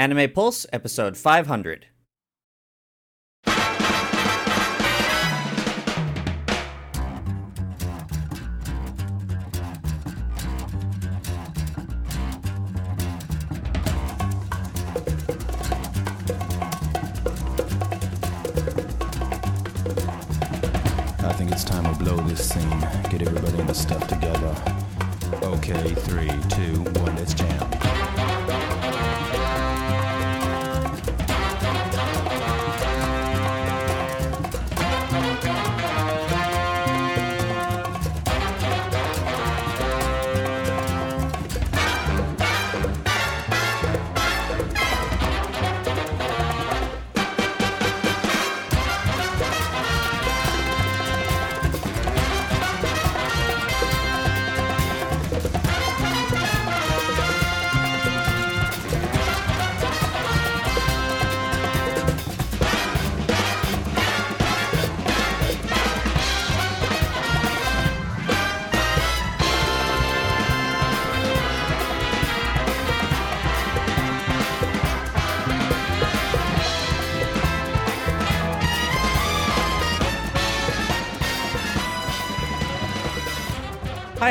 Anime Pulse, episode 500.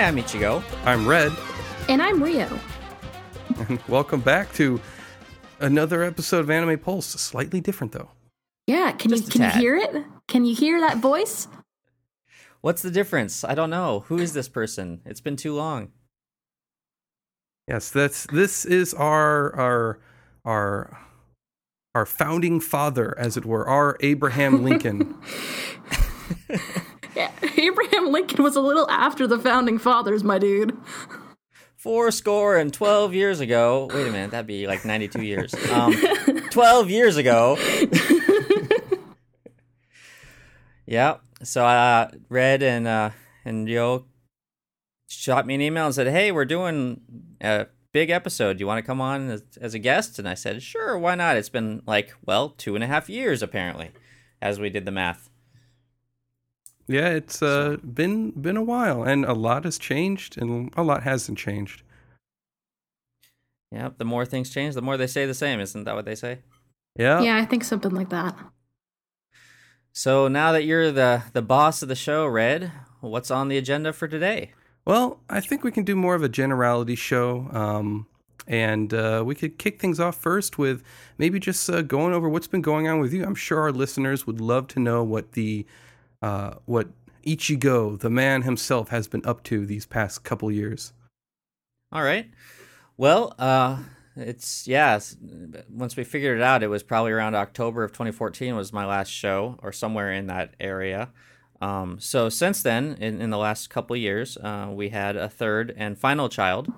I'm Ichigo. I'm Red, And I'm Ryo. and welcome back to another episode of Anime Pulse. Slightly different though. Yeah, can you Just a can you hear it? Can you hear that voice? What's the difference? I don't know. Who is this person? It's been too long. Yes, that's this is our our our our founding father, as it were, our Abraham Lincoln. Abraham Lincoln was a little after the founding fathers, my dude. Four score and 12 years ago. Wait a minute, that'd be like 92 years. Um, 12 years ago. yeah. So uh, Red and uh, and Yo shot me an email and said, "Hey, we're doing a big episode. Do you want to come on as, as a guest?" And I said, "Sure, why not?" It's been like well two and a half years apparently, as we did the math. Yeah, it's uh, been been a while, and a lot has changed, and a lot hasn't changed. Yep. The more things change, the more they say the same. Isn't that what they say? Yeah, Yeah, I think something like that. So now that you're the the boss of the show, Red, what's on the agenda for today? Well, I think we can do more of a generality show. Um, and uh, we could kick things off first with maybe just uh, going over what's been going on with you. I'm sure our listeners would love to know what the uh, what Ichigo, the man himself, has been up to these past couple years. All right. Well, uh, it's yeah. it's- Once we figured it out, it was probably around October of 2014 was my last show, or somewhere in that area. Um, so since then, in, in the last couple years, uh, we had a third and final child.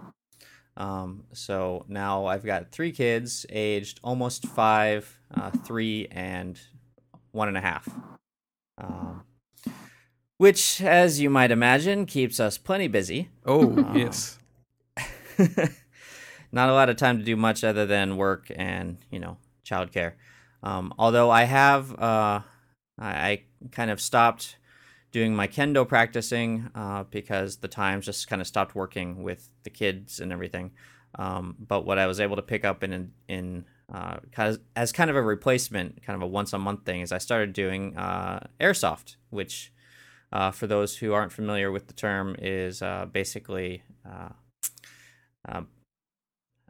Um, so now I've got three kids, aged almost five, uh, three, and one and a half. Um, which, as you might imagine, keeps us plenty busy. Oh yes, not a lot of time to do much other than work and you know childcare. Um, although I have, uh, I, I kind of stopped doing my kendo practicing uh, because the times just kind of stopped working with the kids and everything. Um, but what I was able to pick up in in uh, kind as kind of a replacement, kind of a once a month thing, is I started doing uh, airsoft, which uh, for those who aren't familiar with the term is uh, basically uh, uh,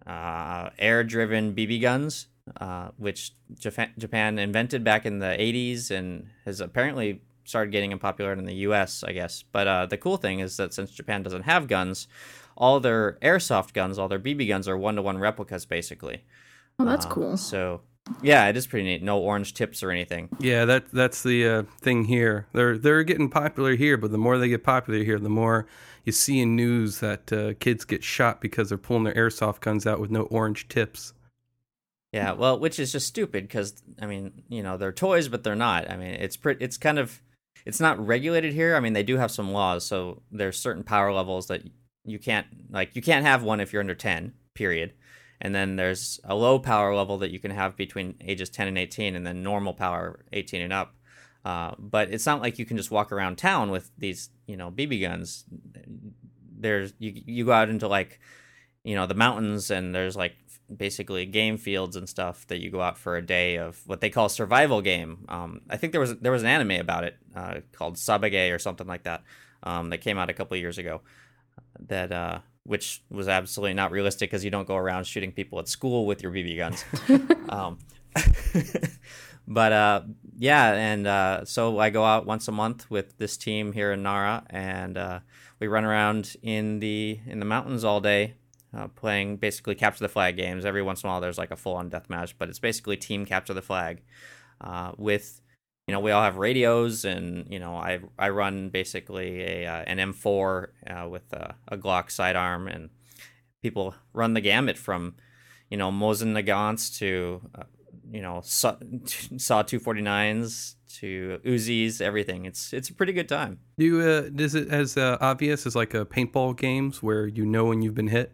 uh, air-driven BB guns, uh, which Japan, Japan invented back in the 80s and has apparently started getting in popularity in the U.S. I guess. But uh, the cool thing is that since Japan doesn't have guns, all their airsoft guns, all their BB guns, are one-to-one replicas, basically. Oh, that's Uh, cool. So yeah, it is pretty neat. No orange tips or anything. yeah. That that's the uh, thing here. They're they're getting popular here, but the more they get popular here, the more you see in news that uh, kids get shot because they're pulling their airsoft guns out with no orange tips. Yeah, well, which is just stupid because I mean, you know, they're toys, but they're not. I mean, it's pretty. It's kind of, it's not regulated here. I mean, they do have some laws, so there's certain power levels that you can't like. You can't have one if you're under ten. Period. And then there's a low power level that you can have between ages 10 and 18, and then normal power 18 and up. Uh, but it's not like you can just walk around town with these, you know, BB guns. There's you you go out into like, you know, the mountains, and there's like basically game fields and stuff that you go out for a day of what they call survival game. Um, I think there was there was an anime about it uh, called Sabage or something like that um, that came out a couple years ago. That uh, which was absolutely not realistic because you don't go around shooting people at school with your BB guns. um, but uh, yeah, and uh, so I go out once a month with this team here in Nara, and uh, we run around in the in the mountains all day, uh, playing basically capture the flag games. Every once in a while, there's like a full on death match, but it's basically team capture the flag. Uh, with you know, we all have radios, and you know, I I run basically a uh, an M4 uh, with a, a Glock sidearm, and people run the gamut from you know Mosin Nagants to uh, you know saw, saw 249s to Uzis, everything. It's it's a pretty good time. Do you, uh, is it as uh, obvious as like a paintball games where you know when you've been hit?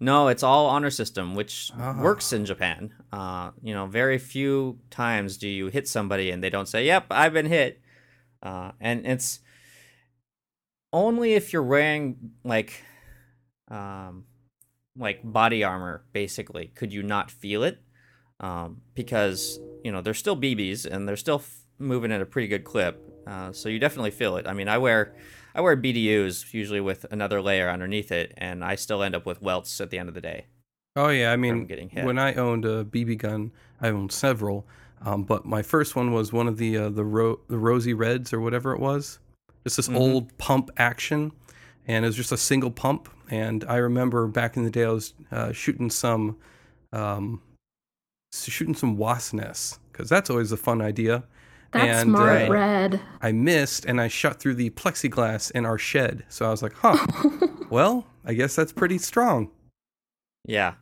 No, it's all honor system, which Ah. works in Japan. Uh, you know, very few times do you hit somebody and they don't say, "Yep, I've been hit," uh, and it's only if you're wearing like, um, like body armor. Basically, could you not feel it? Um, because you know they're still BBs and they're still f- moving at a pretty good clip, uh, so you definitely feel it. I mean, I wear I wear BDUs usually with another layer underneath it, and I still end up with welts at the end of the day. Oh yeah, I mean, getting hit. when I owned a BB gun, I owned several, um, but my first one was one of the uh, the ro- the rosy reds or whatever it was, It's this old pump action, and it was just a single pump. And I remember back in the day, I was uh, shooting some, um, shooting some wasp nests because that's always a fun idea. That's And, smart, uh, Red. I missed and I shot through the plexiglass in our shed. So I was like, huh, well, I guess that's pretty strong. Yeah,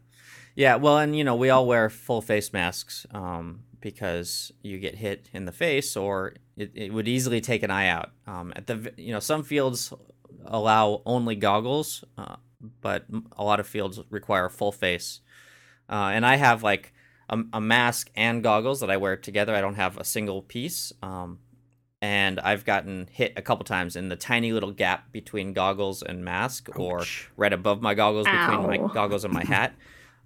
yeah. Well, and you know we all wear full face masks um, because you get hit in the face, or it, it would easily take an eye out. Um, at the you know some fields allow only goggles, uh, but a lot of fields require full face. Uh, and I have like a, a mask and goggles that I wear together. I don't have a single piece. Um, and I've gotten hit a couple times in the tiny little gap between goggles and mask, or right above my goggles between my goggles and my hat.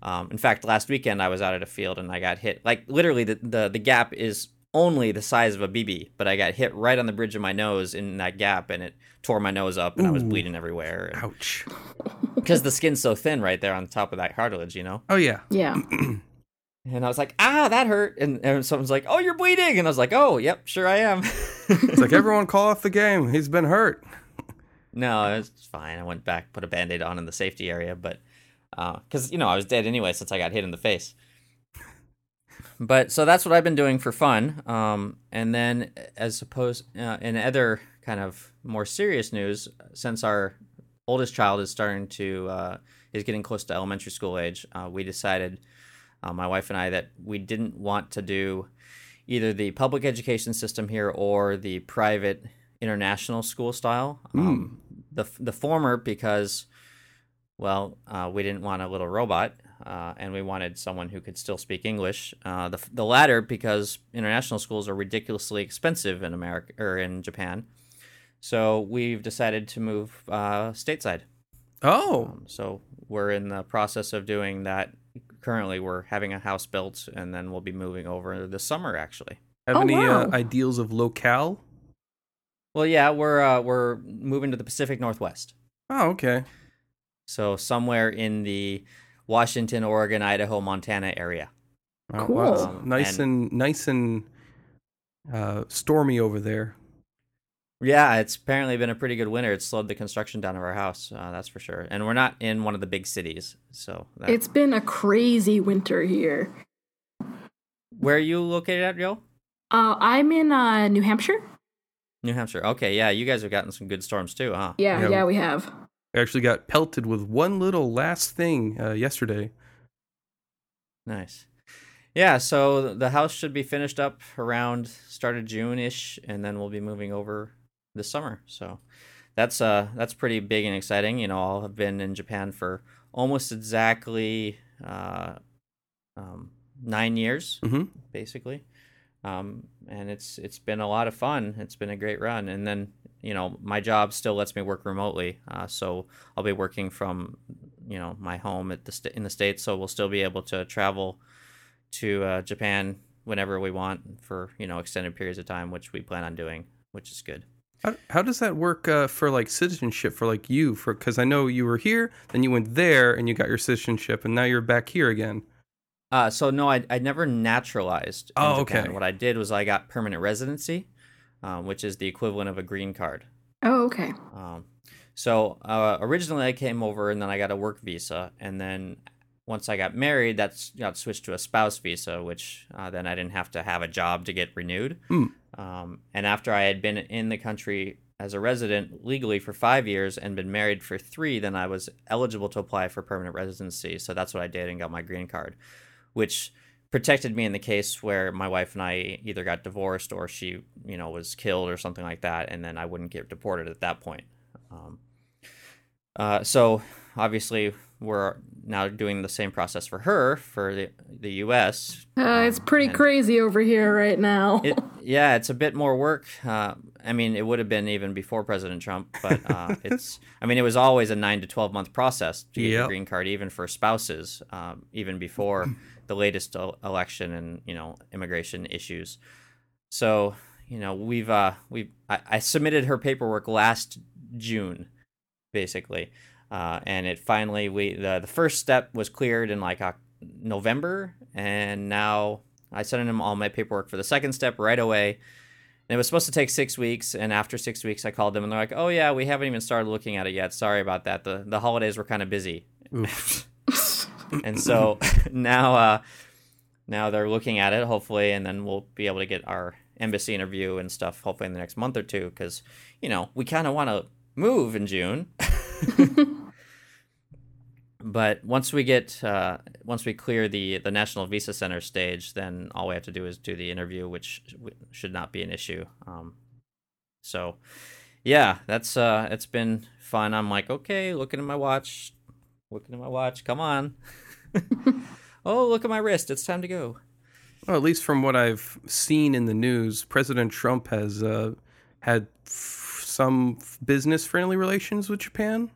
Um, in fact, last weekend I was out at a field and I got hit. Like literally, the, the the gap is only the size of a BB, but I got hit right on the bridge of my nose in that gap, and it tore my nose up, and I was bleeding everywhere Ouch. because the skin's so thin right there on top of that cartilage, you know. Oh yeah. Yeah. And I was like, ah, that hurt. And, and someone's like, oh, you're bleeding. And I was like, oh, yep, sure I am. It's like everyone call off the game. He's been hurt. no, it's fine. I went back, put a band aid on in the safety area, but because, you know, I was dead anyway since I got hit in the face. But so that's what I've been doing for fun. Um, and then, as opposed uh, in other kind of more serious news, since our oldest child is starting to uh, is getting close to elementary school age, uh, we decided, uh, my wife and I, that we didn't want to do either the public education system here or the private international school style. Um, the the former because, well, uh, we didn't want a little robot, uh, and we wanted someone who could still speak English. Uh, the the latter because international schools are ridiculously expensive in America or in Japan. So we've decided to move uh, stateside. Oh, Um, so we're in the process of doing that. Currently, we're having a house built, and then we'll be moving over this summer. Actually, have Oh, any uh, ideals of locale? well, yeah, we're uh, we're moving to the Pacific Northwest. Oh, okay. So somewhere in the Washington, Oregon, Idaho, Montana area. Oh, Cool. wow, it's Um, nice and, nice and uh, stormy over there. Yeah, it's apparently been a pretty good winter. It's slowed the construction down of our house, uh, that's for sure. And we're not in one of the big cities. So that, It's been a crazy winter here. where are you located at, Joe? Uh, I'm in uh, New Hampshire. New Hampshire. Okay, yeah, you guys have gotten some good storms too, huh? Yeah, Yeah. yeah, we have. I actually got pelted with one little last thing uh, yesterday. Nice. Yeah, so the house should be finished up around start of June ish, and then we'll be moving over this summer. So that's uh that's pretty big and exciting. You know, I'll have been in Japan for almost exactly uh, um, nine years, Mhm. basically. Um, and it's it's been a lot of fun. It's been a great run, and then you know my job still lets me work remotely, uh, so I'll be working from you know my home at the st- in the states, so we'll still be able to travel to uh, Japan whenever we want for you know extended periods of time, which we plan on doing, which is good. How, how does that work uh, for like citizenship for like you? For because I know you were here, then you went there and you got your citizenship, and now you're back here again. Uh, so no, I I never naturalized. In Oh, Japan. okay. What I did was I got permanent residency, um, which is the equivalent of a green card. Oh, okay. Um, so uh, originally I came over and then I got a work visa, and then once I got married, that's got switched to a spouse visa, which uh, then I didn't have to have a job to get renewed. Hmm. Um, and after I had been in the country as a resident legally for five years and been married for three, then I was eligible to apply for permanent residency. So that's what I did and got my green card, which protected me in the case where my wife and I either got divorced or she, you know, was killed or something like that, and then I wouldn't get deported at that point. Um, uh, so obviously we're now doing the same process for her for the the U.S. Uh, it's pretty and- crazy over here right now. It, yeah, it's a bit more work. Uh, I mean, it would have been even before President Trump, but uh, it's. I mean, it was always a nine to twelve month process to get Yep. your green card, even for spouses, um, even before the latest el- election and you know immigration issues. So you know we've uh, we I, I submitted her paperwork last June, basically, uh, and it finally we the the first step was cleared in like November, and now I sent in all my paperwork for the second step right away. And it was supposed to take six weeks, and after six weeks, I called them, and they're like, "Oh yeah, we haven't even started looking at it yet. Sorry about that. the The holidays were kind of busy." And so now uh now they're looking at it hopefully and then we'll be able to get our embassy interview and stuff hopefully in the next month or two because you know we kind of want to move in june but once we get uh, once we clear the the national visa center stage then all we have to do is do the interview which should not be an issue. Um, so yeah that's uh it's been fun. I'm like okay looking at my watch looking at my watch come on. Oh look at my wrist it's time to go. Well, at least from what I've seen in the news, President Trump has uh, had some business friendly relations with Japan.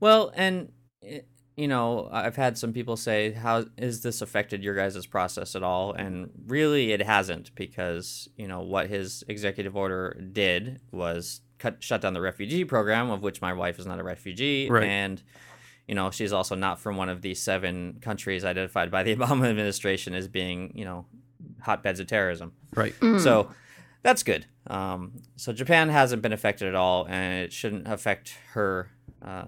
Well, and eh, you know, I've had some people say, "How is this affected your guys' process at all?" And really, it hasn't, because you know what his executive order did was cut shut down the refugee program, of which my wife is not a refugee, Right. and you know she's also not from one of the seven countries identified by the Obama administration as being you know hotbeds of terrorism. Right. So that's good. Um, so Japan hasn't been affected at all, and it shouldn't affect her uh,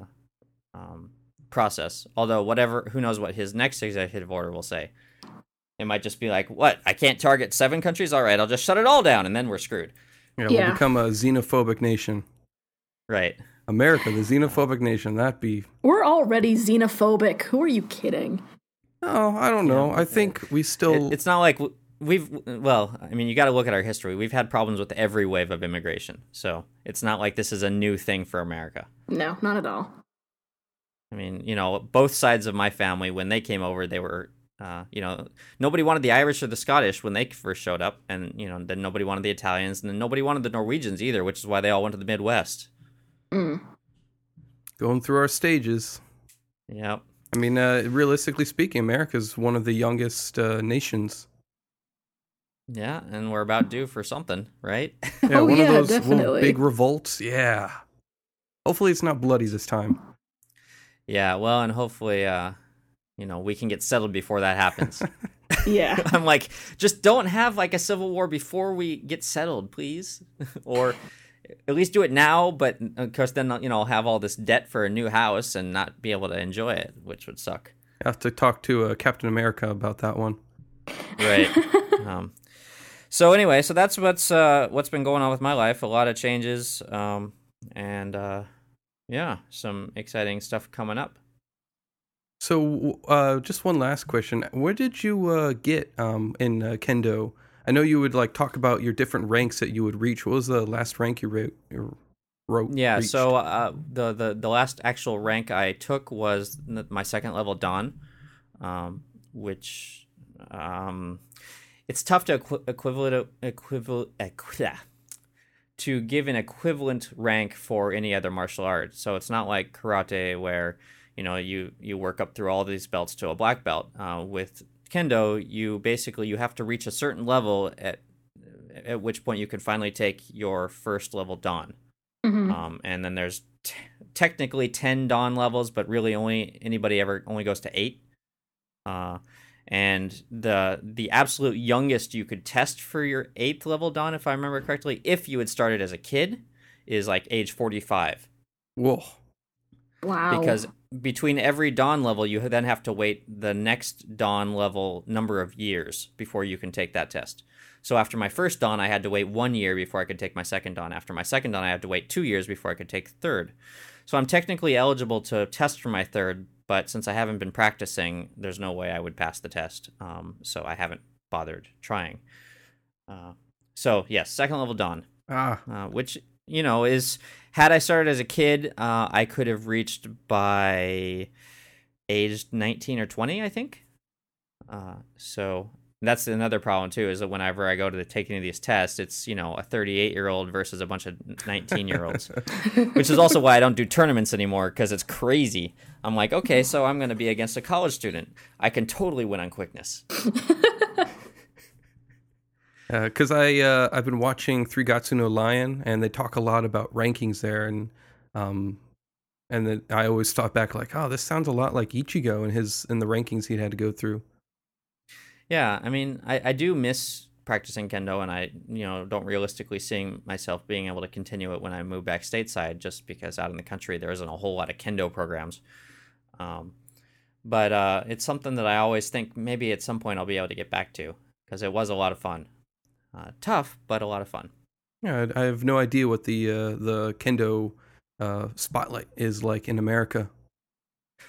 um, process. Although, whatever, who knows what his next executive order will say? It might just be like, "What? I can't target seven countries. All right, I'll just shut it all down, and then we're screwed." Yeah, Yeah. we'll become a xenophobic nation. Right? America, the xenophobic nation. That'd be. We're already xenophobic. Who are you kidding? Oh, I don't know. I think we still. It, it's not like w- we've. Well, I mean, you got to look at our history. We've had problems with every wave of immigration, so it's not like this is a new thing for America. No, not at all. I mean, you know, both sides of my family, when they came over, they were, uh, you know, nobody wanted the Irish or the Scottish when they first showed up. And, you know, then nobody wanted the Italians. And then nobody wanted the Norwegians either, which is why they all went to the Midwest. Mm. going through our stages. Yep. I mean, uh, realistically speaking, America's one of the youngest uh, nations. Yeah. And we're about due for something, right? Yeah, Oh, one yeah, of those little definitely. big revolts. Yeah. Hopefully, it's not bloody this time. yeah. Well, and hopefully, uh, you know, we can get settled before that happens. Yeah. I'm like, just don't have like a civil war before we get settled, please. or at least do it now, but of course, then, you know, I'll have all this debt for a new house and not be able to enjoy it, which would suck. I have to talk to uh, Captain America about that one. Right. um, so anyway, so that's what's uh, what's been going on with my life. A lot of changes, um, and uh, yeah, some exciting stuff coming up. So, uh, just one last question: Where did you uh, get um, in uh, kendo? I know you would like talk about your different ranks that you would reach. What was the last rank you wrote? You wrote Yeah. reached? So uh, the the the last actual rank I took was my second level dan, um, which um, it's tough to equi- equivalent equivalent equi- to give an equivalent rank for any other martial art. So it's not like karate where you know you you work up through all these belts to a black belt. Uh, with kendo, you basically you have to reach a certain level at at which point you can finally take your first level dan. Mhm. Um, and then there's t- technically 10 dan levels, but really only anybody ever only goes to eight. Uh, and the the absolute youngest you could test for your eighth level dan, if I remember correctly, if you had started as a kid, is like age 45. Whoa. wow. Because between every dan level, you then have to wait the next dan level number of years before you can take that test. So after my first dan I had to wait one year before I could take my second dan After my second dan I had to wait two years before I could take third. So I'm technically eligible to test for my third, but since I haven't been practicing, there's no way I would pass the test. Um, so I haven't bothered trying. Uh, so yes, second level dan Ah, uh, which you know is had I started as a kid, uh, I could have reached by age nineteen or twenty, I think. Uh, that's another problem too. Is that whenever I go to the taking of these tests, it's you know a thirty-eight year old versus a bunch of nineteen year olds, which is also why I don't do tournaments anymore because it's crazy. I'm like, okay, so I'm going to be against a college student. I can totally win on quickness. because I uh, I've been watching Three Gatsu no Lion, and they talk a lot about rankings there, and um, and then I always thought back like, oh, this sounds a lot like Ichigo and his in the rankings he had to go through. Yeah, I mean, I, I do miss practicing kendo, and I you know don't realistically seeing myself being able to continue it when I move back stateside, just because out in the country there isn't a whole lot of kendo programs. Um, but uh, it's something that I always think maybe at some point I'll be able to get back to because it was a lot of fun. Uh, tough, but a lot of fun. Yeah, I, have no idea what the uh, the kendo uh, spotlight is like in America.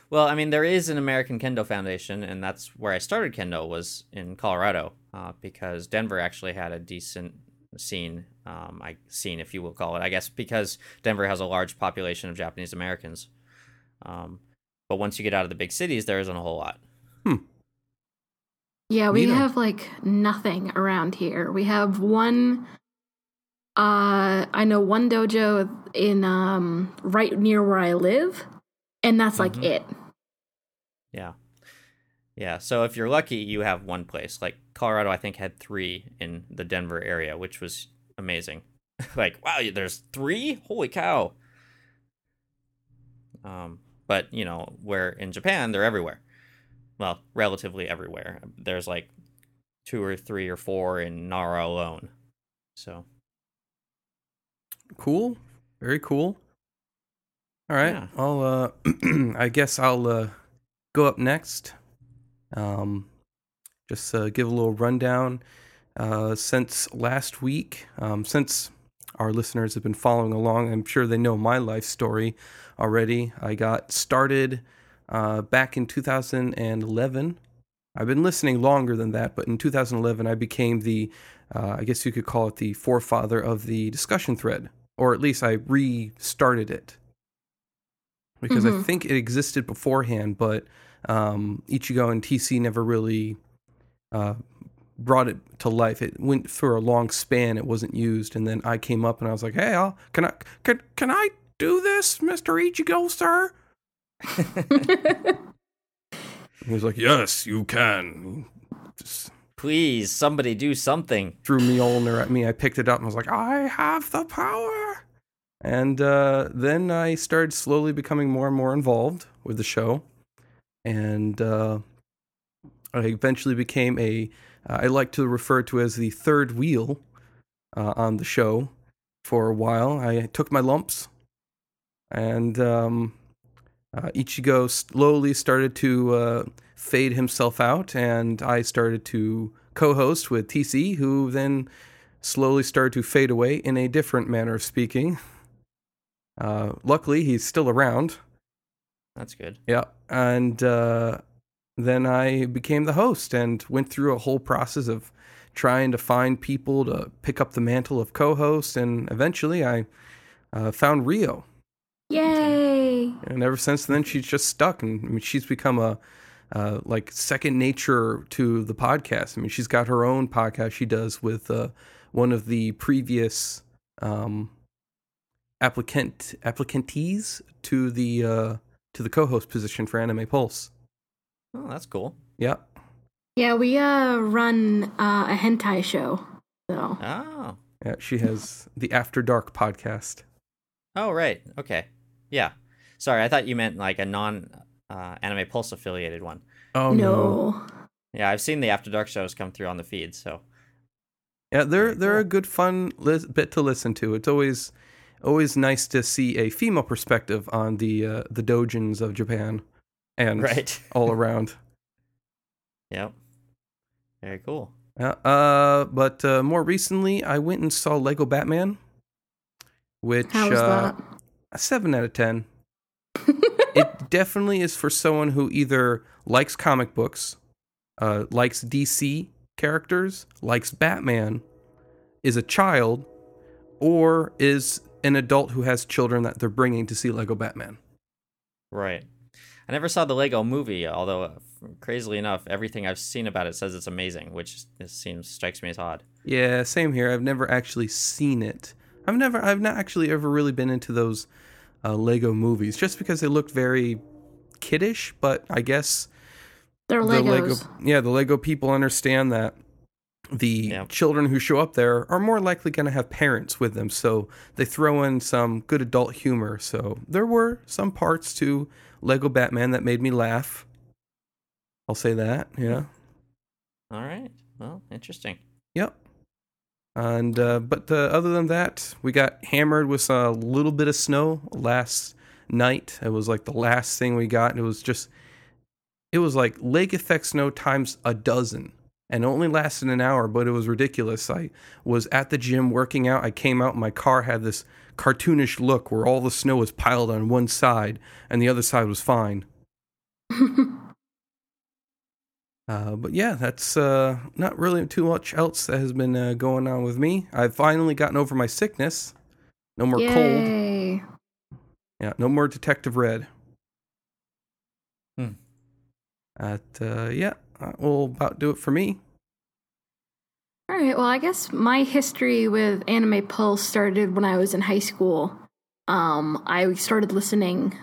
Well, I mean, there is an American Kendo Foundation, and that's where I started kendo was in Colorado, uh, because Denver actually had a decent scene, um, I scene if you will call it, I guess, because Denver has a large population of Japanese Americans. Um, but once you get out of the big cities, there isn't a whole lot. Yeah, we Neato. have like nothing around here. We have one uh I know one dojo in um right near where I live, and that's like Mhm. it. Yeah. Yeah. So if you're lucky, you have one place. Like Colorado, I think had three in the Denver area, which was amazing. like, wow, there's three? Holy cow. Um, but you know, where in Japan, they're everywhere. Well, relatively everywhere. There's like two or three or four in Nara alone. So Cool, very cool. All right, Yeah. I'll uh, I guess I'll uh, go up next. Um, just uh, give a little rundown. Uh, since last week, um, since our listeners have been following along, I'm sure they know my life story already. I got started uh, back in 2011. I've been listening longer than that, but in 2011, I became the, uh, I guess you could call it the forefather of the discussion thread, or at least I restarted it because I Mhm. think it existed beforehand, but um, Ichigo and TC never really uh, brought it to life. It went for a long span; it wasn't used, and then I came up and I was like, "Hey, I'll, can I can can I do this, Mister Ichigo, sir?" He was like, "Yes, you can." Just please, somebody do something. threw Mjolnir at me. I picked it up and was like, "I have the power." And uh, then I started slowly becoming more and more involved with the show, and uh, I eventually became a. I like to refer to as the third wheel uh, on the show. For a while, I took my lumps, and um, uh, Ichigo slowly started to uh, fade himself out, and I started to co-host with TC, who then slowly started to fade away in a different manner of speaking. Uh, luckily, he's still around. That's good. Yeah, and uh, then I became the host and went through a whole process of trying to find people to pick up the mantle of co-host, and eventually I uh, found Ryo. Yay! And ever since then, she's just stuck, and I mean, she's become a uh, like second nature to the podcast. I mean, she's got her own podcast she does with uh, one of the previous um, applicant applicantees to the uh, to to the co-host position for Anime Pulse. Oh, that's cool. Yep. Yeah, we uh run uh, a hentai show. So Oh. Yeah, she has the After Dark podcast. Oh, right. Okay. Yeah. Sorry, I thought you meant like a non uh, Anime Pulse affiliated one. Oh no. Yeah, I've seen the After Dark shows come through on the feed, so Yeah, they're they're a good fun lis- bit to listen to. It's always always nice to see a female perspective on the uh, the dojins of Japan and right. all around. yep. Very cool. Yeah, uh, but uh, more recently, I went and saw Lego Batman, which How was uh, that? a seven out of ten. it definitely is for someone who either likes comic books, uh, likes DC characters, likes Batman, is a child, or is an adult who has children that they're bringing to see Lego Batman. Right. I never saw the Lego movie, although uh, crazily enough, everything I've seen about it says it's amazing, which seems strikes me as odd. Yeah, same here. I've never actually seen it. I've never, I've not actually ever really been into those uh, Lego movies, just because they looked very kiddish. But I guess They're the Lego, Legos. yeah, the Lego people understand that the Yeah. children who show up there are more likely going to have parents with them, so they throw in some good adult humor. So there were some parts to Lego Batman that made me laugh. I'll say that. Yeah. All right. Well, interesting. Yep. And uh, but uh, other than that, we got hammered with a little bit of snow last night. It was like the last thing we got. And it was just, it was like lake effect snow times a dozen, and only lasted an hour, but it was ridiculous. I was at the gym working out. I came out, and my car had this cartoonish look where all the snow was piled on one side, and the other side was fine. Uh, but yeah, that's uh, not really too much else that has been uh, going on with me. I've finally gotten over my sickness. No more cold. Yeah, no more Detective Red. Hmm. At, uh, yeah, that will about do it for me. All right. Well, I guess my history with Anime Pulse started when I was in high school. Um, I started listening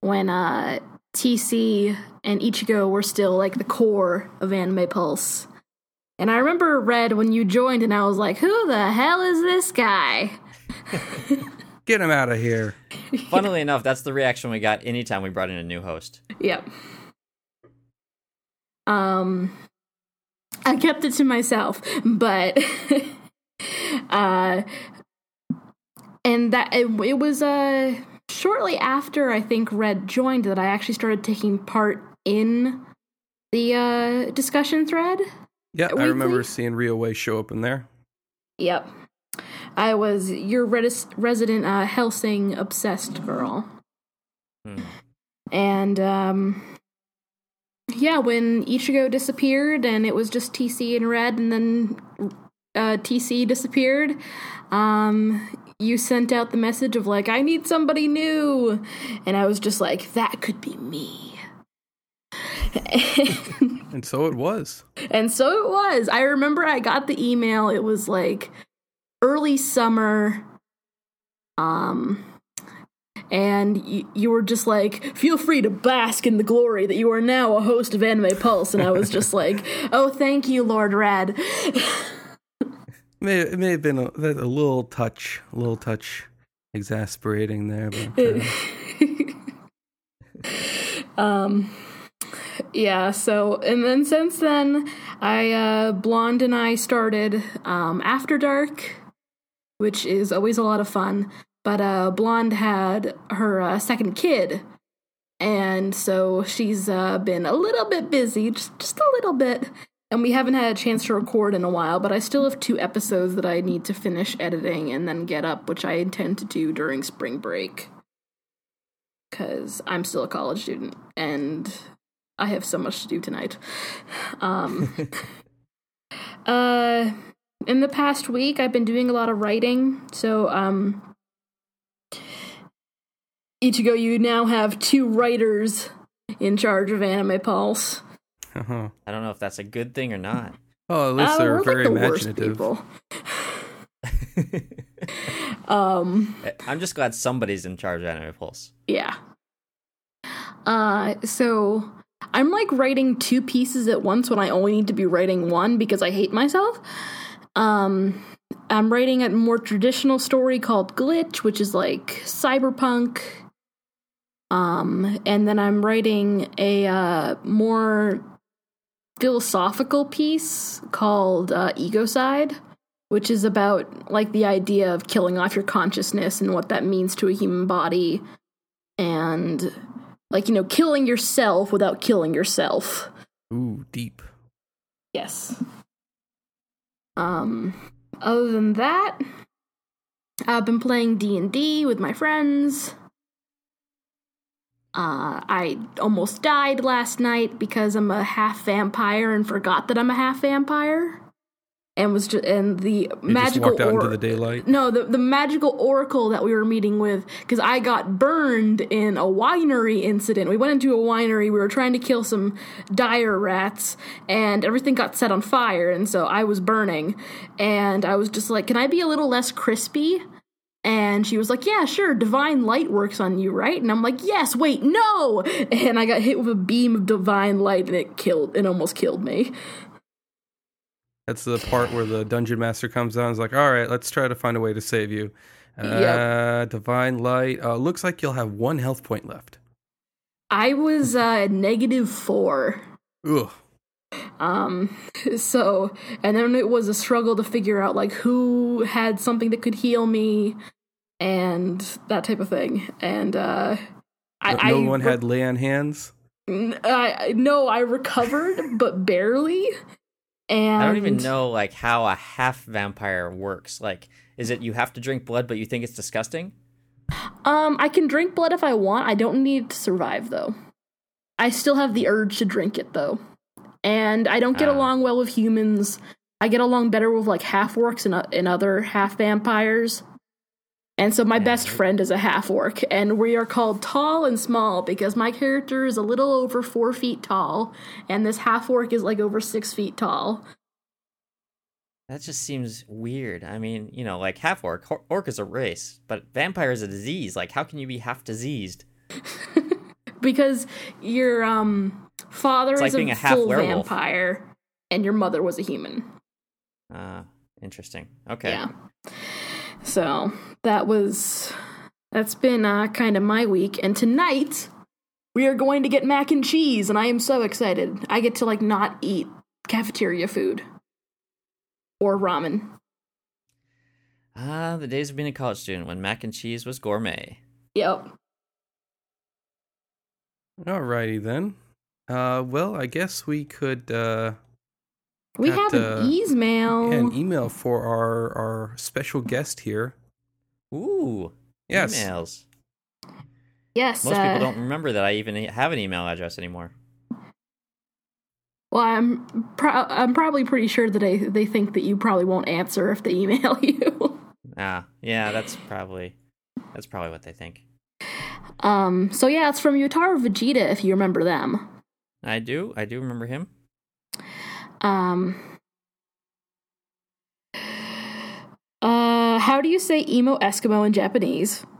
when uh, TC and Ichigo were still like the core of Anime Pulse. And I remember Red when you joined, and I was like, "Who the hell is this guy?" Get him out of here. Funnily enough, that's the reaction we got anytime we brought in a new host. Yep. Um, I kept it to myself, but uh, and that it, it was uh shortly after I think Red joined that I actually started taking part in the uh discussion thread. Yeah, I remember seeing Ryo Way show up in there. Yep. I was your res- resident uh, Helsing obsessed girl. Hmm. And um yeah, when Ichigo disappeared and it was just TC and Red and then uh TC disappeared, um you sent out the message of like I need somebody new and I was just like that could be me. And so it was. And so it was. I remember I got the email. It was like early summer. Um and y- you were just like, feel free to bask in the glory that you are now a host of Anime Pulse. And I was just like, oh, thank you, Lord Red. May, it may have been a, a little touch, a little touch exasperating there. But, uh, um, yeah, so, and then since then, I, uh, Blonde and I started, um, After Dark, which is always a lot of fun. But, uh, Blonde had her, uh, second kid. And so she's, uh, been a little bit busy, just, just a little bit. And we haven't had a chance to record in a while, but I still have two episodes that I need to finish editing and then get up, which I intend to do during spring break because I'm still a college student and I have so much to do tonight. Um, uh, in the past week, I've been doing a lot of writing. So, um, Ichigo, you now have two writers in charge of Anime Pulse. uh-huh. I don't know if that's a good thing or not. Oh, at least Uh, they're we're very like the imaginative. people. Um, I'm just glad somebody's in charge of Anime Pulse. yeah. Uh, so I'm like writing two pieces at once when I only need to be writing one because I hate myself. Um, I'm writing a more traditional story called Glitch, which is like cyberpunk. Um, and then I'm writing a uh, more philosophical piece called uh, Egocide, which is about like the idea of killing off your consciousness and what that means to a human body, and like you know, killing yourself without killing yourself. Ooh, deep. Yes. Um other than that, I've been playing D&D with my friends. Uh, I almost died last night because I'm a half vampire and forgot that I'm a half vampire. And was just and the You magical just walked out or- into the daylight. no, the, the magical oracle that we were meeting with, because I got burned in a winery incident. We went into a winery, we were trying to kill some dire rats, and everything got set on fire, and so I was burning. And I was just like, Can I be a little less crispy? And she was like, Yeah, sure, divine light works on you, right? And I'm like, Yes, wait, no! And I got hit with a beam of divine light, and it killed, it almost killed me. That's the part where the dungeon master comes down and is like, all right, let's try to find a way to save you. Uh, Yep. Divine light. Uh, looks like you'll have one health point left. I was uh, negative four. Ugh. Um, so, and then it was a struggle to figure out like who had something that could heal me and that type of thing. And, uh, I, no I, one had lay on hands. I, I- no, I recovered, but barely. And I don't even know like how a half vampire works. Like, is it you have to drink blood, but you think it's disgusting? Um, I can drink blood if I want. I don't need to survive though. I still have the urge to drink it though. And I don't get Ah. along well with humans. I get along better with like half orcs and, uh, and other half vampires. And so my best friend is a half orc, and we are called tall and small because my character is a little over four feet tall, and this half orc is like over six feet tall. That just seems weird. I mean, you know, like half orc. Orc is a race, but vampire is a disease. Like, how can you be half diseased? Because your um father It's is like being a, a half full werewolf. vampire, and your mother was a human. Uh, interesting. Okay. Yeah. So that was that's been uh, kind of my week, and tonight we are going to get mac and cheese, and I am so excited. I get to like not eat cafeteria food or ramen. Ah, the days of being a college student when mac and cheese was gourmet. Yep. Alrighty then. Uh, well, I guess we could uh, We Got, have uh, an email. yeah, an email for our our special guest here. Ooh. Yes. Emails. yes. Most uh, people don't remember that I even have an email address anymore. Well, I'm pro- I'm probably pretty sure that they they think that you probably won't answer if they email you. Ah, yeah, that's probably that's probably what they think. um. So yeah, it's from Yotaro Vegeta if you remember them. I do. I do remember him. Um. How do you say emo Eskimo in Japanese?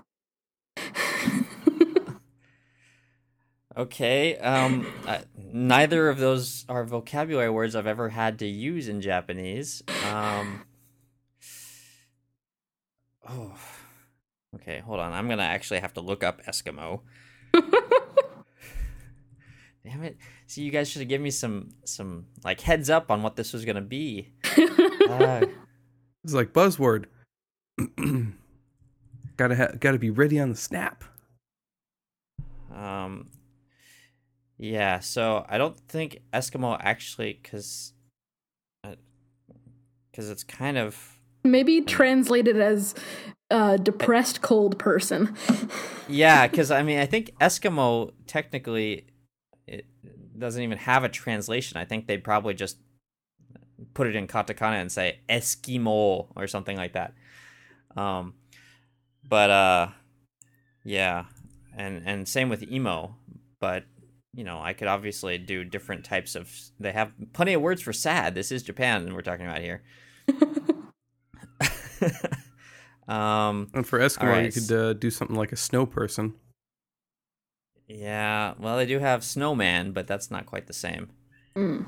Okay. Um, uh, neither of those are vocabulary words I've ever had to use in Japanese. Um. Oh. Okay, hold on. I'm gonna actually have to look up Eskimo. Damn it! See, you guys should have given me some some like heads up on what this was gonna be. Uh, It's like buzzword. gotta ha- gotta be ready on the snap. Um, yeah, so I don't think Eskimo actually, because because it's kind of Maybe translated as uh, depressed cold person. yeah, because I mean I think Eskimo technically it doesn't even have a translation. I think they'd probably just put it in katakana and say Eskimo or something like that. Um, but uh, yeah, and and same with emo, but you know I could obviously do different types of. They have plenty of words for sad. This is Japan, and we're talking about here. um, And for Eskimo, Alright, you could uh, do something like a snow person. Yeah, well, they do have Snowman, but that's not quite the same. Mm.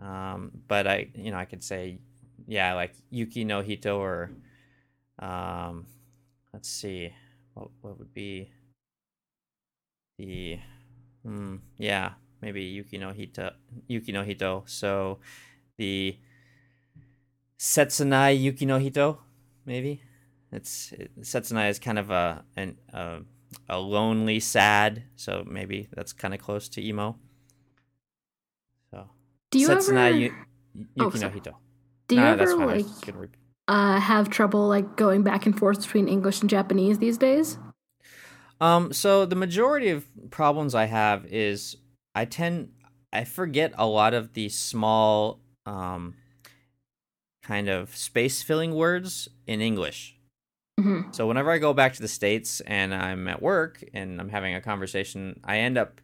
Um, but I, you know, I could say, yeah, like Yuki no Hito or, um, let's see, what what would be the, hmm, yeah, maybe Yuki no Hito, Yuki no Hito. So the Setsunai Yuki no Hito, maybe. It's it, Setsunai is kind of a an a, a lonely, sad. So maybe that's kind of close to emo. So Do you Setsunai ever Yu- Oh, Yuki no. Hito. do you that's ever fine. I was like repeat. Uh, have trouble like going back and forth between English and Japanese these days? Um, so the majority of problems I have is I tend I forget a lot of the small um kind of space filling words in English. hmm So whenever I go back to the states and I'm at work and I'm having a conversation, I end up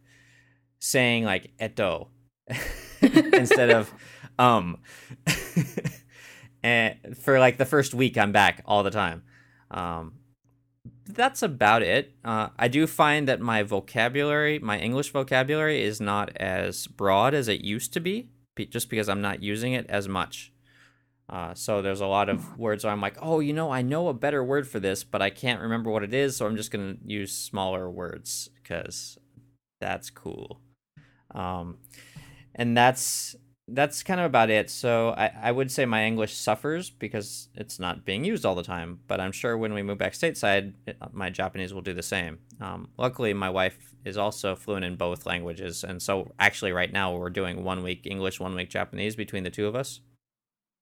saying like eto instead of um. and for like the first week, I'm back all the time. Um, that's about it. Uh, I do find that my vocabulary, my English vocabulary, is not as broad as it used to be, just because I'm not using it as much. Uh, so there's a lot of words where I'm like, oh, you know, I know a better word for this, but I can't remember what it is, so I'm just gonna use smaller words because that's cool. Um, and that's that's kind of about it. So I, I would say my English suffers because it's not being used all the time. But I'm sure when we move back stateside, my Japanese will do the same. Um, luckily, my wife is also fluent in both languages, and so actually, right now we're doing one week English, one week Japanese between the two of us.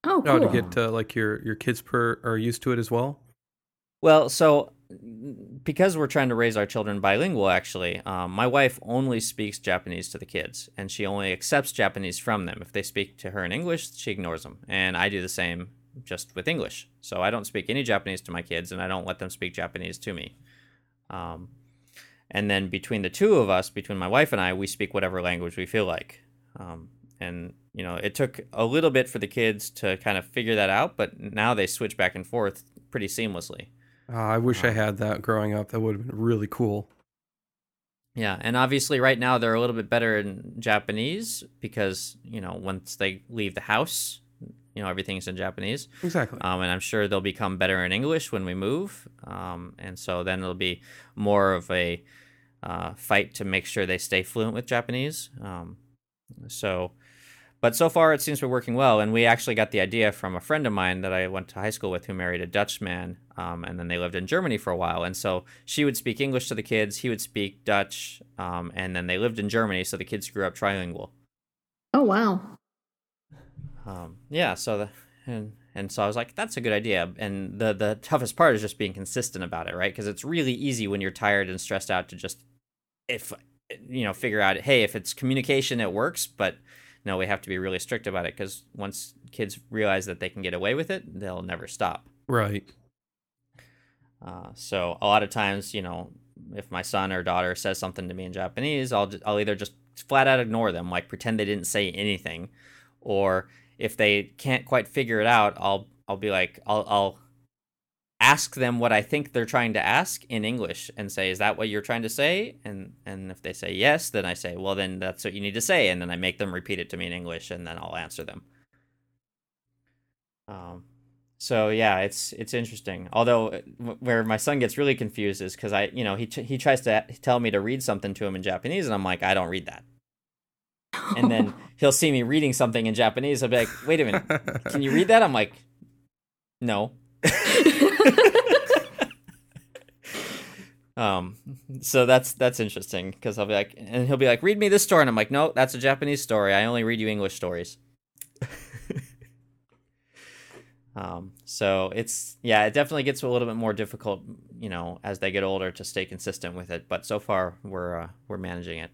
Oh, Oh, cool. to get uh, like your your kids per are used to it as well. Well, so because we're trying to raise our children bilingual, actually, um, my wife only speaks Japanese to the kids, and she only accepts Japanese from them. If they speak to her in English, she ignores them, and I do the same just with English. So I don't speak any Japanese to my kids, and I don't let them speak Japanese to me. Um, and then between the two of us, between my wife and I, we speak whatever language we feel like. Um, and you know, it took a little bit for the kids to kind of figure that out, but now they switch back and forth pretty seamlessly. Uh, I wish I had that growing up. That would have been really cool. Yeah, and obviously right now they're a little bit better in Japanese because, you know, once they leave the house, you know, everything's in Japanese. Exactly. Um, and I'm sure they'll become better in English when we move. Um, and so then it'll be more of a uh, fight to make sure they stay fluent with Japanese. Um, so, but so far it seems to be working well. And we actually got the idea from a friend of mine that I went to high school with who married a Dutch man. Um, and then they lived in Germany for a while. And so she would speak English to the kids, he would speak Dutch. Um, and then they lived in Germany. So the kids grew up trilingual. oh, wow. Um, yeah, so the and and so I was like, that's a good idea. And the the toughest part is just being consistent about it, right? Because it's really easy when you're tired and stressed out to just if you know figure out, hey, if it's communication, it works, but no, we have to be really strict about it because once kids realize that they can get away with it, they'll never stop. Right. Uh, so a lot of times, you know, if my son or daughter says something to me in Japanese, I'll just, I'll either just flat out ignore them, like pretend they didn't say anything, or if they can't quite figure it out, I'll I'll be like I'll I'll ask them what I think they're trying to ask in English and say, "Is that what you're trying to say?" And and if they say yes, then I say, "Well, then that's what you need to say," and then I make them repeat it to me in English, and then I'll answer them. Um, so yeah, it's it's interesting. Although uh, where my son gets really confused is because I, you know, he he tries to tell me to read something to him in Japanese, and I'm like, I don't read that. And then he'll see me reading something in Japanese. I'll be like, Wait a minute, can you read that? I'm like, No. um, so that's that's interesting because I'll be like, and he'll be like, Read me this story, and I'm like, No, that's a Japanese story. I only read you English stories. Um, so it's yeah, it definitely gets a little bit more difficult, you know, as they get older to stay consistent with it. But so far, we're uh, we're managing it.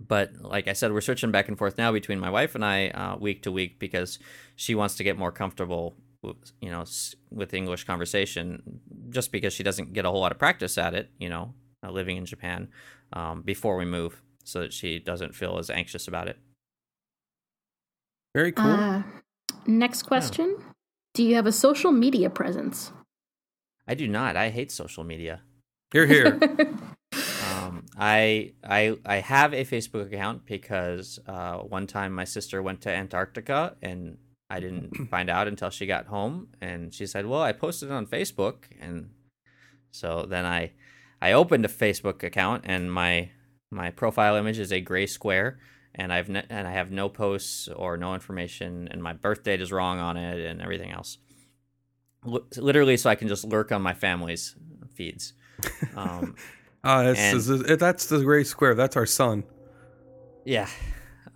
But like I said, we're switching back and forth now between my wife and I, uh, week to week, because she wants to get more comfortable, you know, with English conversation, just because she doesn't get a whole lot of practice at it, you know, uh, living in Japan, um, before we move, so that she doesn't feel as anxious about it. Very cool. Uh, next question. Do you have a social media presence? I do not. I hate social media. You're here. Um, I I I have a Facebook account because uh, one time my sister went to Antarctica and I didn't find out until she got home, and she said, "Well, I posted it on Facebook," and so then I I opened a Facebook account, and my my profile image is a gray square, and I've ne- and I have no posts or no information, and my birth date is wrong on it, and everything else. L- literally, so I can just lurk on my family's feeds. Um, this And- that's the gray square. That's our son. Yeah,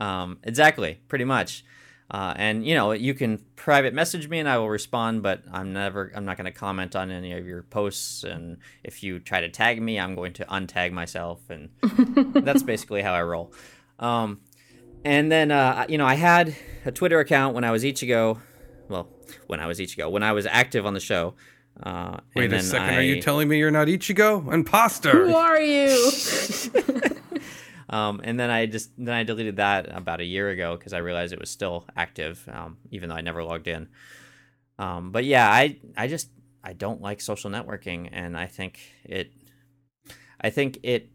um, exactly, pretty much. Uh, and you know, you can private message me and I will respond, but I'm never, I'm not going to comment on any of your posts. And if you try to tag me, I'm going to untag myself, and that's basically how I roll. Um, and then, uh, you know, I had a Twitter account when I was Ichigo. Well, when I was Ichigo, when I was active on the show. Uh, Wait and a then second. I, Are you telling me you're not Ichigo? Imposter. Who are you? Um, and then I just then I deleted that about a year ago because I realized it was still active, um, even though I never logged in. Um, but yeah, I I just I don't like social networking, and I think it I think it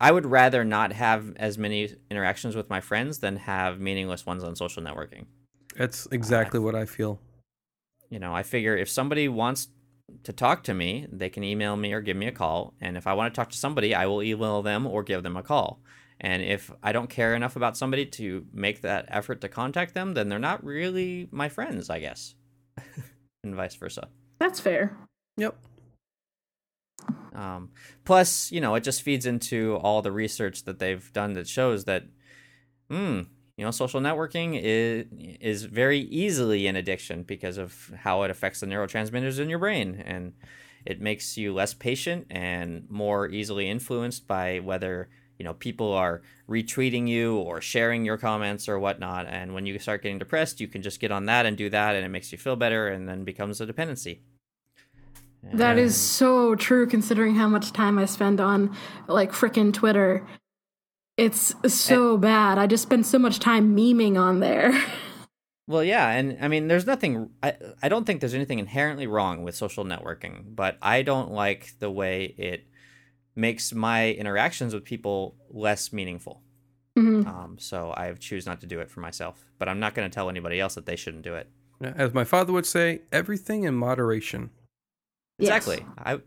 I would rather not have as many interactions with my friends than have meaningless ones on social networking. That's exactly what I feel. You know, I figure if somebody wants to talk to me, they can email me or give me a call. And if I want to talk to somebody, I will email them or give them a call. And if I don't care enough about somebody to make that effort to contact them, then they're not really my friends, I guess. and vice versa. That's fair. Yep. Um, plus, you know, it just feeds into all the research that they've done that shows that, hmm, you know, social networking is is very easily an addiction because of how it affects the neurotransmitters in your brain, and it makes you less patient and more easily influenced by whether you know people are retweeting you or sharing your comments or whatnot. And when you start getting depressed, you can just get on that and do that, and it makes you feel better, and then becomes a dependency. That is so true considering how much time I spend on like frickin' Twitter. It's so bad. I just spend so much time memeing on there. Well, yeah, and I mean, there's nothing. I I don't think there's anything inherently wrong with social networking, but I don't like the way it makes my interactions with people less meaningful. Mhm. Um, so I choose not to do it for myself. But I'm not going to tell anybody else that they shouldn't do it. As my father would say, everything in moderation. Yes. Exactly. I,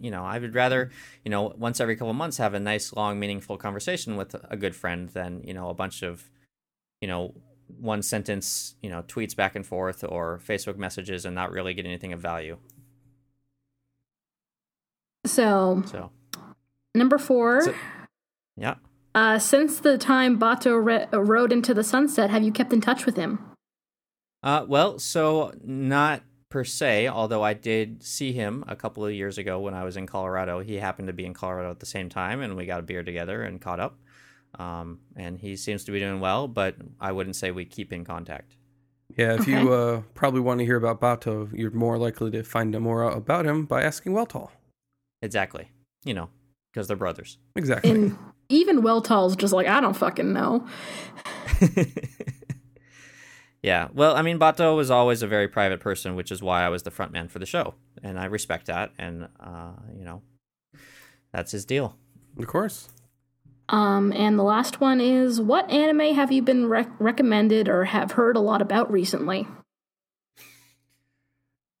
you know, I would rather, you know, once every couple of months have a nice, long, meaningful conversation with a good friend than you know a bunch of, you know, one sentence, you know, tweets back and forth or Facebook messages and not really get anything of value. So, So, number four. So- yeah. uh, since the time Bato re- rode into the sunset, have you kept in touch with him? Uh, well, so not per se, although I did see him a couple of years ago when I was in Colorado. He happened to be in Colorado at the same time, and we got a beer together and caught up. Um, and he seems to be doing well, but I wouldn't say we keep in contact. Yeah, if you uh, probably want to hear about Bato, you're more likely to find out more about him by asking Weltall. Exactly. You know, because they're brothers. Exactly. And even Weltall's just like, I don't fucking know. yeah. Well, I mean, Bato was always a very private person, which is why I was the front man for the show, and I respect that. And uh, you know, that's his deal. of course. Um, and the last one is what anime have you been rec- recommended or have heard a lot about recently?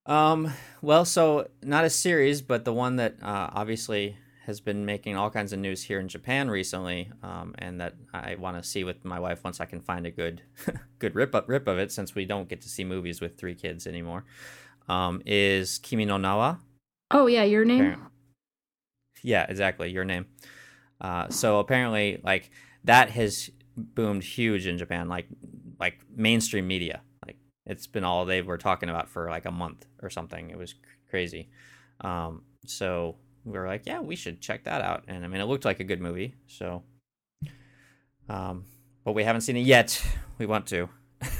Um, well, so not a series, but the one that uh, obviously has been making all kinds of news here in Japan recently, um, and that I want to see with my wife once I can find a good, good rip up rip of it, since we don't get to see movies with three kids anymore. Um, is Kimi no Na wa? Oh, yeah, your name? Apparent- Yeah, exactly. Your name. Uh, so apparently, like that has boomed huge in Japan, like like mainstream media. Like it's been all they were talking about for like a month or something. It was cr- crazy. Um, so we were like, yeah, we should check that out. And I mean, it looked like a good movie. So, um, but we haven't seen it yet. We want to.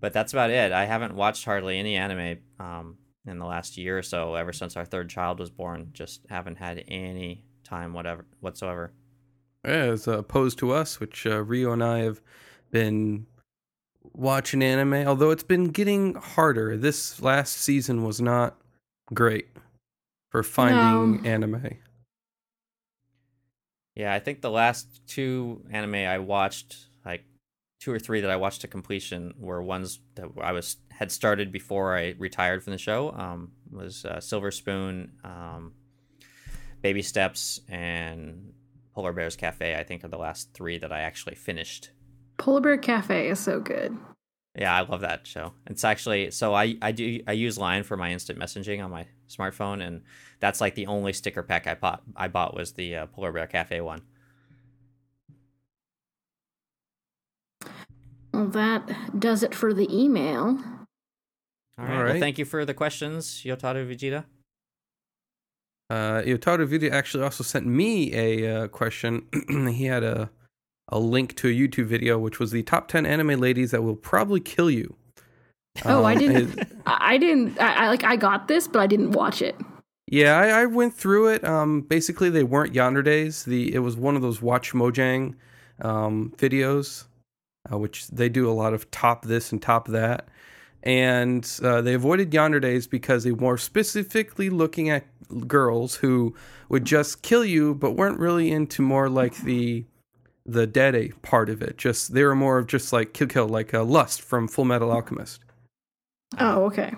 but that's about it. I haven't watched hardly any anime um, in the last year or so. Ever since our third child was born, just haven't had any time, whatever whatsoever. Yeah, as opposed to us, which uh, Ryo and I have been watching anime, although it's been getting harder. This last season was not great for finding No. anime. Yeah, I think the last two anime I watched, like two or three that I watched to completion, were ones that I was had started before I retired from the show. Um, was uh, Silver Spoon, um, Baby Steps, and Polar Bears Cafe. I think are the last three that I actually finished. Polar Bear Cafe is so good. Yeah, I love that show. It's actually so I I do I use Line for my instant messaging on my smartphone, and that's like the only sticker pack I bought. I bought was the uh, Polar Bear Cafe one. Well, that does it for the email. All right. All Well, thank you for the questions, Yotaro Vegeta. Uh, Yotaro Video actually also sent me a uh, question. he had a a link to a YouTube video, which was the top ten anime ladies that will probably kill you. Oh, I Um, didn't. his- I I didn't. I, I like. I got this, but I didn't watch it. Yeah, I, I went through it. Um, basically, they weren't yanderes. The it was one of those WatchMojo um, videos, uh, which they do a lot of top this and top that, and uh, they avoided yanderes because they were specifically looking at girls who would just kill you, but weren't really into more like the the dead part of it. Just they were more of just like kill kill, like uh, Lust from Full Metal Alchemist. Oh, okay.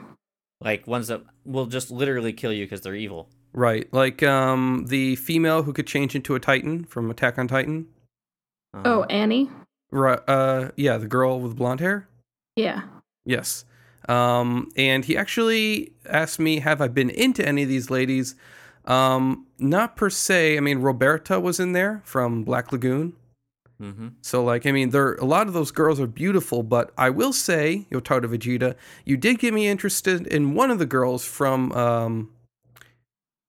Like ones that will just literally kill you because they're evil. Right, like um, the female who could change into a Titan from Attack on Titan. Uh, Oh, Annie. Right. Uh, yeah, the girl with blonde hair. Yeah. Yes. Um, and he actually asked me, have I been into any of these ladies? Um, not per se. I mean, Roberta was in there from Black Lagoon. Hmm So, like, I mean, there a lot of those girls are beautiful, but I will say, Yotaro Vegeta, you did get me interested in one of the girls from. Um,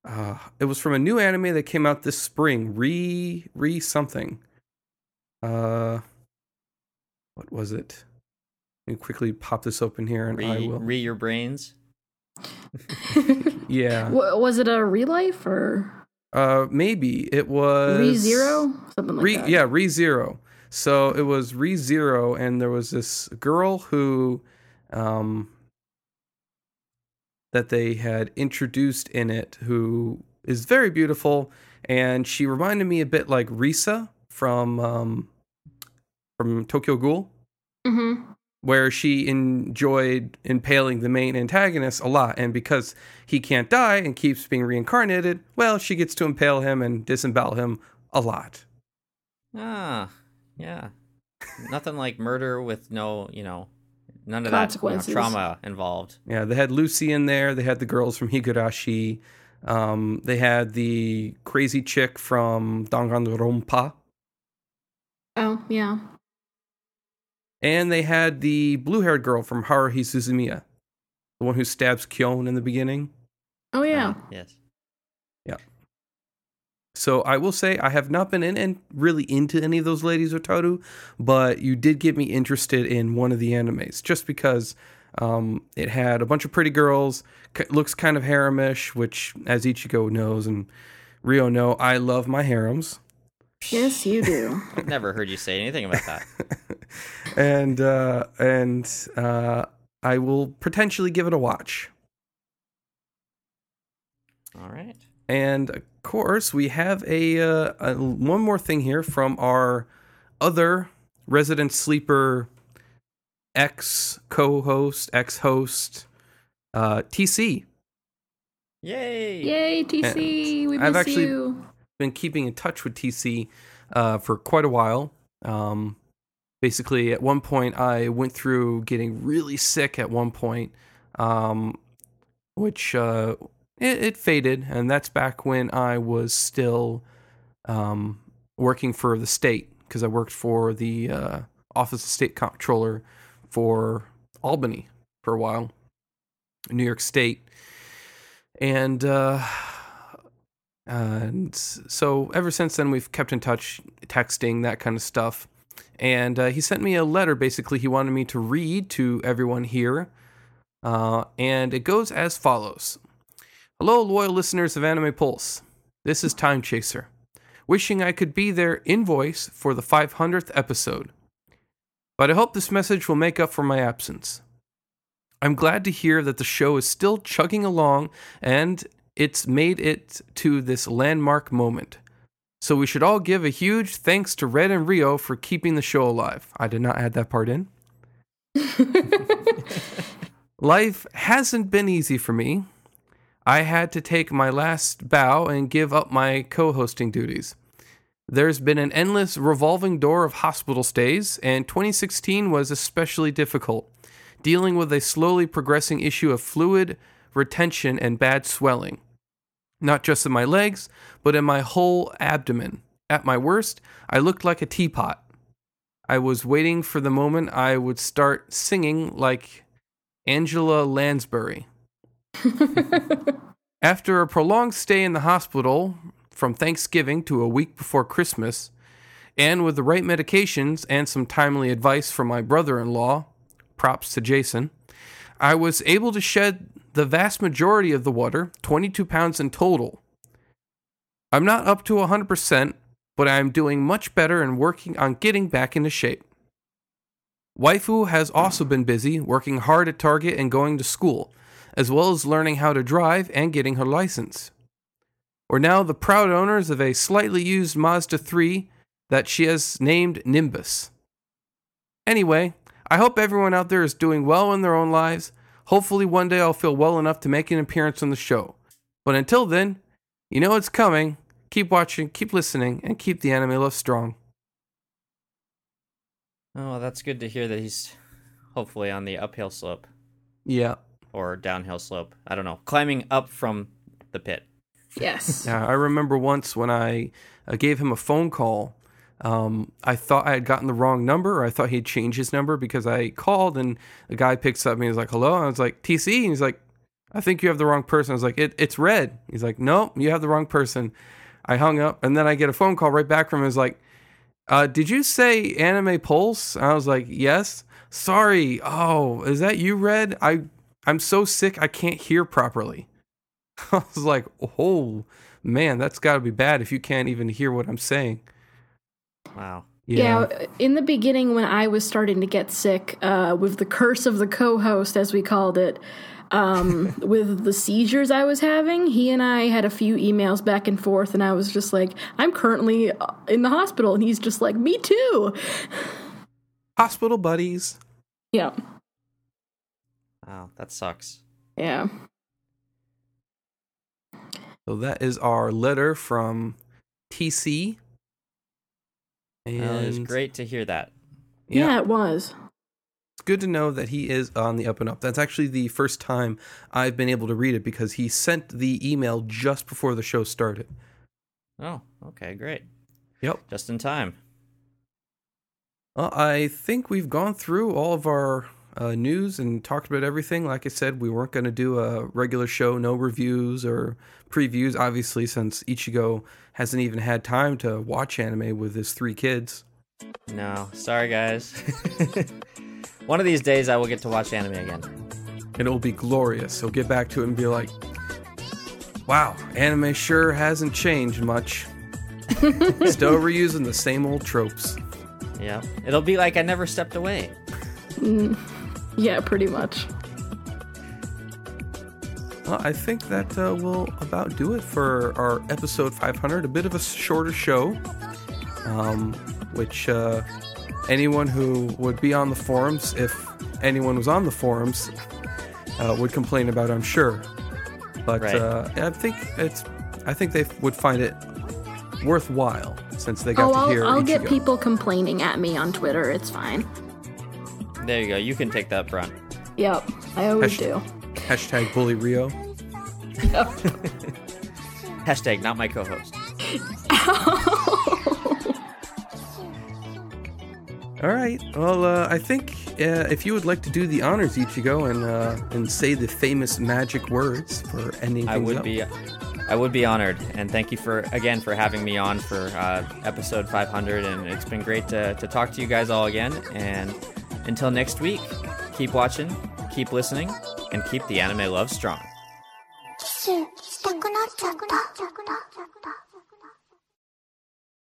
uh, it was from a new anime that came out this spring. Re re something. Uh, what was it? Let me quickly pop this open here, and I Re, will. re your brains. yeah. W- was it a relife or Uh, maybe it was re zero something like Re, that? yeah, Re Zero. So it was Re Zero, and there was this girl who, um, that they had introduced in it, who is very beautiful, and she reminded me a bit like Rize from um, from Tokyo Ghoul, Mm-hmm. Where she enjoyed impaling the main antagonist a lot, and because he can't die and keeps being reincarnated, well, she gets to impale him and disembowel him a lot. Ah, yeah. Nothing like murder with no, you know, none of that you know, Consequences. trauma involved. Yeah, they had Lucy in there. They had the girls from Higurashi. Um, they had the crazy chick from Danganronpa. Oh, yeah. And they had the blue haired girl from Haruhi Suzumiya, the one who stabs Kyon in the beginning. Oh, yeah. Ah, yes. Yeah. So I will say I have not been in and really into any of those ladies or Toru, but you did get me interested in one of the animes just because um, it had a bunch of pretty girls, c- looks kind of haremish, which as Ichigo knows and Ryo know, I love my harems. Yes, you do. I've never heard you say anything about that. and uh, and uh, I will potentially give it a watch. All right. And of course, we have a, uh, a one more thing here from our other resident sleeper ex co-host, ex host, uh, TC. Yay! Yay, TC. We miss I've actually- you. Been keeping in touch with TC uh, for quite a while. Um, basically, at one point, I went through getting really sick. At one point, um, which uh, it, it faded, and that's back when I was still um, working for the state because I worked for the uh, Office of State Comptroller for Albany for a while, New York State, and uh, and so ever since then we've kept in touch, texting that kind of stuff. And uh, he sent me a letter. Basically, he wanted me to read to everyone here, uh, and it goes as follows. Hello, loyal listeners of Anime Pulse. This is Time Chaser, wishing I could be there in voice for the 500th episode. But I hope this message will make up for my absence. I'm glad to hear that the show is still chugging along and it's made it to this landmark moment. So we should all give a huge thanks to Red and Ryo for keeping the show alive. I did not add that part in. Life hasn't been easy for me. I had to take my last bow and give up my co hosting duties. There's been an endless revolving door of hospital stays, and 2016 was especially difficult, dealing with a slowly progressing issue of fluid retention and bad swelling. Not just in my legs, but in my whole abdomen. At my worst, I looked like a teapot. I was waiting for the moment I would start singing like Angela Lansbury. After a prolonged stay in the hospital from Thanksgiving to a week before Christmas, and with the right medications and some timely advice from my brother in law, props to Jason, I was able to shed the vast majority of the water, 22 pounds in total. I'm not up to 100%, but I'm doing much better and working on getting back into shape. Waifu has also been busy working hard at Target and going to school, as well as learning how to drive and getting her license. We're now the proud owners of a slightly used Mazda 3 that she has named Nimbus. Anyway, I hope everyone out there is doing well in their own lives. Hopefully, one day I'll feel well enough to make an appearance on the show. But until then, you know it's coming. Keep watching, keep listening, and keep the anime love strong. Oh, well, that's good to hear that he's hopefully on the uphill slope Yeah. or downhill slope. I don't know, climbing up from the pit. Yes. Yeah, I remember once when I uh, gave him a phone call. Um, I thought I had gotten the wrong number, or I thought he'd changed his number because I called and the guy picks up and he's like, "Hello," and I was like, "TC," and he's like, "I think you have the wrong person." I was like, it, "It's Red." He's like, "No, you have the wrong person." I hung up, and then I get a phone call right back from him. He's like, uh, "Did you say Anime Pulse?" And I was like, "Yes." Sorry. Oh, is that you, Red? I I'm so sick I can't hear properly. I was like, oh man, that's got to be bad if you can't even hear what I'm saying. Wow. Yeah. in the beginning when I was starting to get sick, uh, with the curse of the co-host, as we called it, um, with the seizures I was having, he and I had a few emails back and forth, and I was just like, "I'm currently uh, in the hospital," and he's just like, "Me too." Hospital buddies. Yeah, Wow, that sucks. yeah. So that is our letter from TC. And Well, it's great to hear that. Yeah, Yeah, it was. it's good to know that he is on the up and up. That's actually the first time I've been able to read it because he sent the email just before the show started. Oh, okay, great. Yep. Just in time. Well, I think we've gone through all of our uh, news and talked about everything. Like I said, we weren't going to do a regular show, no reviews or previews, obviously, since Ichigo hasn't even had time to watch anime with his three kids. No, sorry guys. One of these days I will get to watch anime again. And it will be glorious. He'll get back to it and be like, wow, anime sure hasn't changed much. Still reusing the same old tropes. Yeah. It'll be like I never stepped away. Yeah, pretty much. Well, I think that uh, will about do it for our episode 500. A bit of a shorter show, um, which uh, anyone who would be on the forums, if anyone was on the forums, uh, would complain about. I'm sure, but Right. uh, I think it's. I think they would find it worthwhile since they got Oh, to I'll. I'll get people complaining at me on Twitter. It's fine. There you go. You can take that brunt. Yep, I always Hasht- do. Hashtag bully Ryo. Yep. Hashtag not my co-host. All right. Well, uh, I think uh, if you would like to do the honors, Ichigo, and uh, and say the famous magic words for ending I would up. be I would be honored and thank you for again for having me on for uh, episode 500 and it's been great to, to talk to you guys all again and until next week, keep watching, keep listening, and keep the anime love strong.